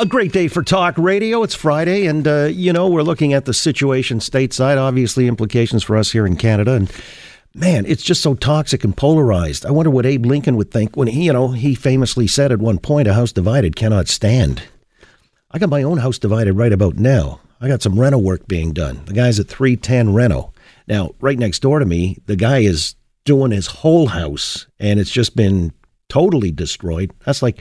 A great day for talk radio. It's Friday, and uh, you know we're looking at the situation stateside. Obviously, implications for us here in Canada, and man, it's just so toxic and polarized. I wonder what Abe Lincoln would think when he, you know, he famously said at one point, "A house divided cannot stand." I got my own house divided right about now. I got some reno work being done. The guy's at three ten reno. Now, right next door to me, the guy is doing his whole house, and it's just been totally destroyed. That's like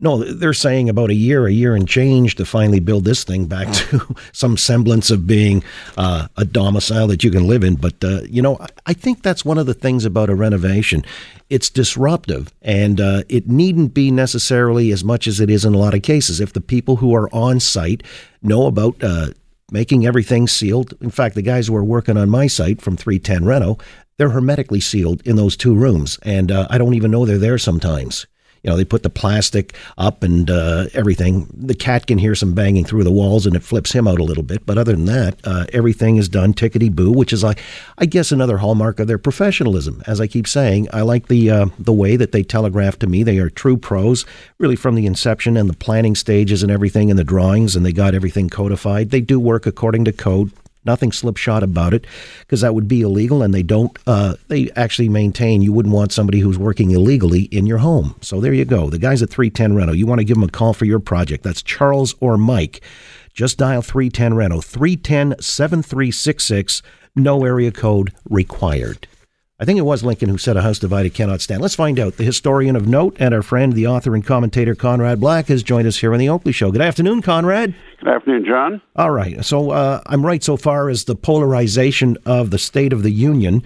no, they're saying about a year, a year and change to finally build this thing back to some semblance of being uh, a domicile that you can live in. But, uh, you know, I think that's one of the things about a renovation. It's disruptive, and uh, it needn't be necessarily as much as it is in a lot of cases. If the people who are on site know about uh, making everything sealed, in fact, the guys who are working on my site from 310 Reno, they're hermetically sealed in those two rooms, and uh, I don't even know they're there sometimes. You know, they put the plastic up and uh, everything. The cat can hear some banging through the walls, and it flips him out a little bit. But other than that, uh, everything is done tickety boo, which is like, I guess, another hallmark of their professionalism. As I keep saying, I like the uh, the way that they telegraph to me. They are true pros, really from the inception and the planning stages and everything, and the drawings, and they got everything codified. They do work according to code nothing slipshod about it because that would be illegal and they don't uh, they actually maintain you wouldn't want somebody who's working illegally in your home so there you go the guys at 310 reno you want to give them a call for your project that's charles or mike just dial 310 reno 310 7366 no area code required I think it was Lincoln who said a house divided cannot stand. Let's find out. The historian of note and our friend, the author and commentator Conrad Black, has joined us here on the Oakley Show. Good afternoon, Conrad. Good afternoon, John. All right. So uh, I'm right so far as the polarization of the State of the Union.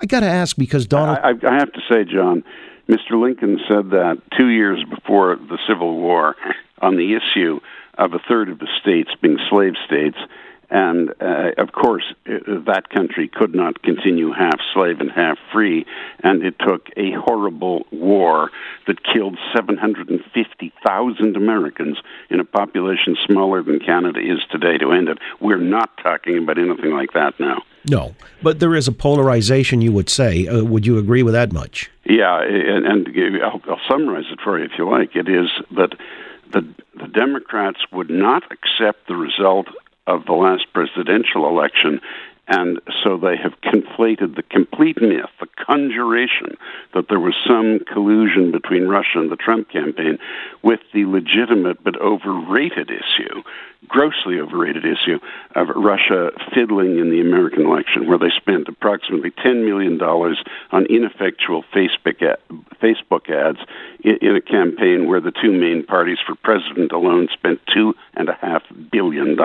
I got to ask because Donald. I, I have to say, John, Mr. Lincoln said that two years before the Civil War on the issue of a third of the states being slave states and uh, of course, that country could not continue half slave and half free, and it took a horrible war that killed 750,000 Americans in a population smaller than Canada is today to end it. We're not talking about anything like that now. No, but there is a polarization, you would say. Uh, would you agree with that much? Yeah, and, and I'll, I'll summarize it for you if you like. It is that the, the Democrats would not accept the result of the last presidential election. And so they have conflated the complete myth, the conjuration that there was some collusion between Russia and the Trump campaign with the legitimate but overrated issue grossly overrated issue of Russia fiddling in the American election, where they spent approximately $10 million on ineffectual Facebook, ad, Facebook ads in, in, a campaign where the two main parties for president alone spent $2.5 billion.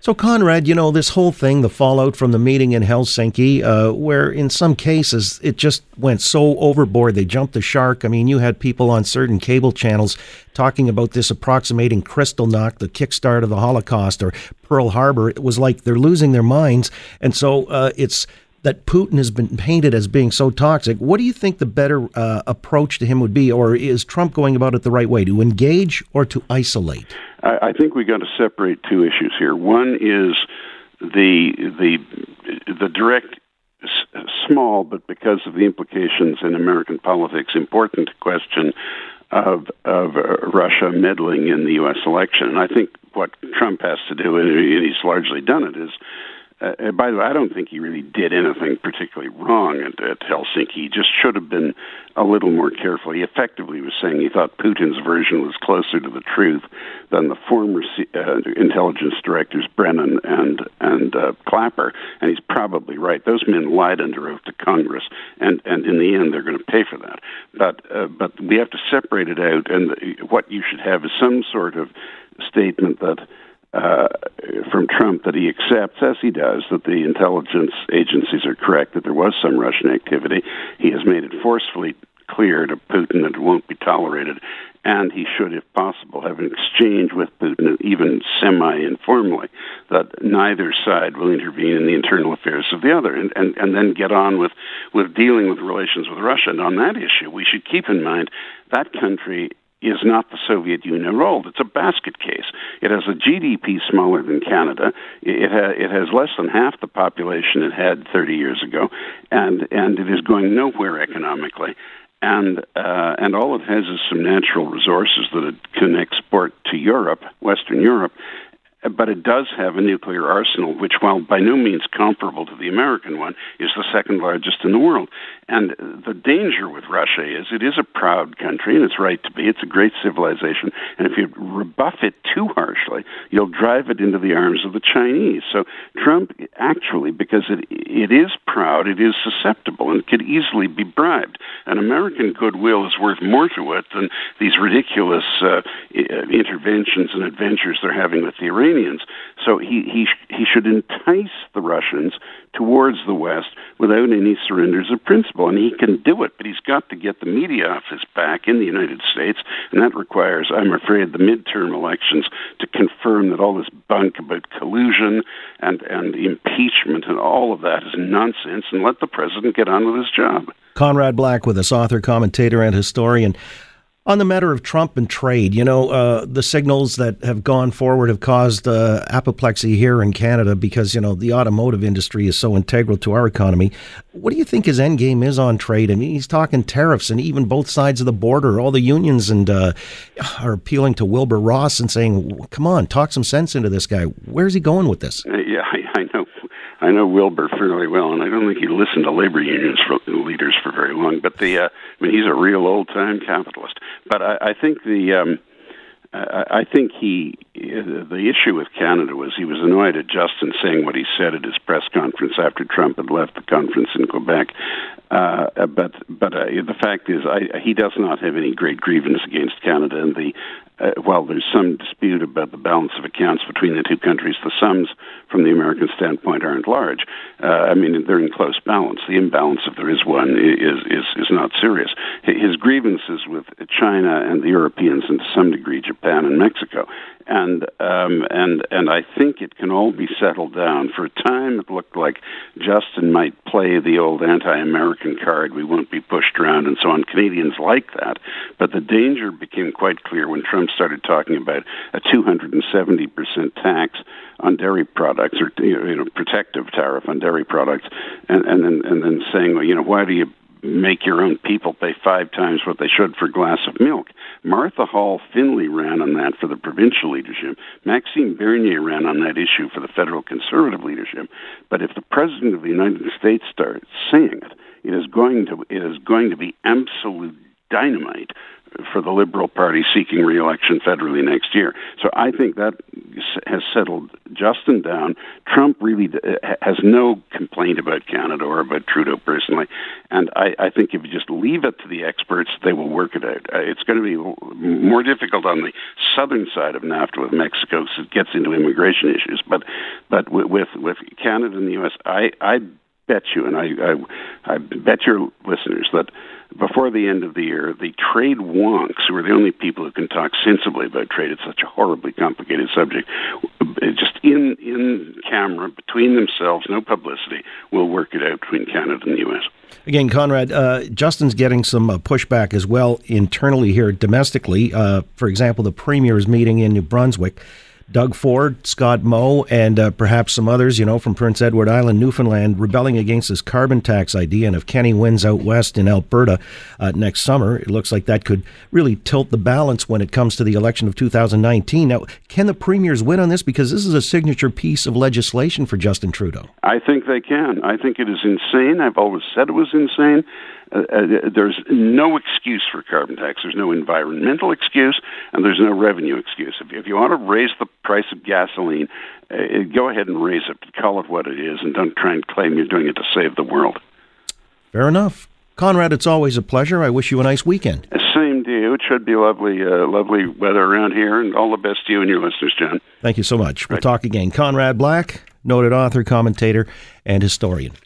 So, Conrad, you know, this whole thing, the fallout from the meeting in Helsinki, uh, where in some cases it just went so overboard, they jumped the shark. I mean, you had people on certain cable channels talking about this approximating Kristallnacht, the kickstart of the Holocaust, or Pearl Harbor. It was like they're losing their minds. And so uh, it's that Putin has been painted as being so toxic. What do you think the better uh, approach to him would be, or is Trump going about it the right way, to engage or to isolate? I, I think we've got to separate two issues here. One is the the the direct small, but because of the implications in American politics, important question of of Russia meddling in the U.S. election. And I think what Trump has to do, and he's largely done it, is uh, by the way, I don't think he really did anything particularly wrong at, at Helsinki. He just should have been a little more careful. He effectively was saying he thought Putin's version was closer to the truth than the former uh, intelligence directors Brennan and and uh, Clapper, and he's probably right. Those men lied under oath to Congress, and and in the end they're going to pay for that. But uh, but we have to separate it out, and what you should have is some sort of statement that uh, from Trump that he accepts, as he does, that the intelligence agencies are correct, that there was some Russian activity. He has made it forcefully clear to Putin that it won't be tolerated, and he should, if possible, have an exchange with Putin, even semi informally, that neither side will intervene in the internal affairs of the other, and, and, and then get on with, with dealing with relations with Russia. And on that issue, we should keep in mind that country is not the Soviet Union rolled. It's a basket case. It has a GDP smaller than Canada. It, ha- it has less than half the population it had 30 years ago, and and it is going nowhere economically. and uh, and all it has is some natural resources that it can export to Europe, Western Europe, but it does have a nuclear arsenal, which, while by no means comparable to the American one, is the second largest in the world. And the danger with Russia is it is a proud country, and it's right to be. It's a great civilization. And if you rebuff it too harshly, you'll drive it into the arms of the Chinese. So Trump actually, because it, it is proud, it is susceptible, and could easily be bribed. And American goodwill is worth more to it than these ridiculous uh, interventions and adventures they're having with the Iranians. So he, he, he should entice the Russians towards the West without any surrenders of principle. And he can do it, but he's got to get the media off his back in the United States, and that requires, I'm afraid, the midterm elections to confirm that all this bunk about collusion and, and impeachment and all of that is nonsense and let the president get on with his job. Conrad Black with us, author, commentator, and historian. On the matter of Trump and trade, you know, uh, the signals that have gone forward have caused uh, apoplexy here in Canada because, you know, the automotive industry is so integral to our economy. What do you think his end game is on trade? I mean, he's talking tariffs and even both sides of the border. All the unions and uh, are appealing to Wilbur Ross and saying, come on, talk some sense into this guy. Where's he going with this? Yeah, I, I know I know Wilbur fairly well, and I don't think he listened to labor unions for, leaders for very long. But the, uh, I mean, he's a real old time capitalist. But I, I think the, um, I, I think he, the issue with Canada was he was annoyed at Justin saying what he said at his press conference after Trump had left the conference in Quebec. Uh, but but uh, the fact is, I, he does not have any great grievance against Canada, and the uh, while there's some dispute about the balance of accounts between the two countries, the sums from the American standpoint aren't large. Uh, I mean, they're in close balance. The imbalance, if there is one, is is is not serious. His grievances with China and the Europeans, and to some degree Japan and Mexico, and um, and and I think it can all be settled down. For a time, it looked like Justin might play the old anti-American card. We won't be pushed around and so on. Canadians like that, but the danger became quite clear when Trump started talking about a 270 percent tax on dairy products or you know protective tariff on dairy products, and and then and then saying, well, you know, why do you make your own people pay five times what they should for a glass of milk. Martha Hall Findlay ran on that for the provincial leadership. Maxime Bernier ran on that issue for the federal conservative leadership. But if the president of the United States starts saying it, it is going to it is going to be absolute dynamite for the Liberal Party seeking re-election federally next year. So I think that has settled Justin down. Trump really uh, has no complaint about Canada or about Trudeau personally, and I, I think if you just leave it to the experts, they will work it out. Uh, it's going to be more difficult on the southern side of NAFTA with Mexico because it gets into immigration issues, but but with with Canada and the U.S., I I bet you, and I, I, I bet your listeners that before the end of the year, the trade wonks, who are the only people who can talk sensibly about trade, it's such a horribly complicated subject, just in in camera, between themselves, no publicity, will work it out between Canada and the U.S. Again, Conrad, uh, Justin's getting some uh, pushback as well internally here domestically. Uh, for example, the Premier's meeting in New Brunswick Doug Ford, Scott Moe, and uh, perhaps some others, you know, from Prince Edward Island, Newfoundland, rebelling against this carbon tax idea. And if Kenney wins out west in Alberta uh, next summer, it looks like that could really tilt the balance when it comes to the election of 2019. Now, can the premiers win on this? Because this is a signature piece of legislation for Justin Trudeau. I think they can. I think it is insane. I've always said it was insane. Uh, uh, there's no excuse for carbon tax. There's no environmental excuse, and there's no revenue excuse. If, if you want to raise the price of gasoline, uh, go ahead and raise it. Call it what it is, and don't try and claim you're doing it to save the world. Fair enough. Conrad, it's always a pleasure. I wish you a nice weekend. Same to you. It should be lovely, uh, lovely weather around here, and all the best to you and your listeners, John. Thank you so much. We'll talk again. Conrad Black, noted author, commentator, and historian.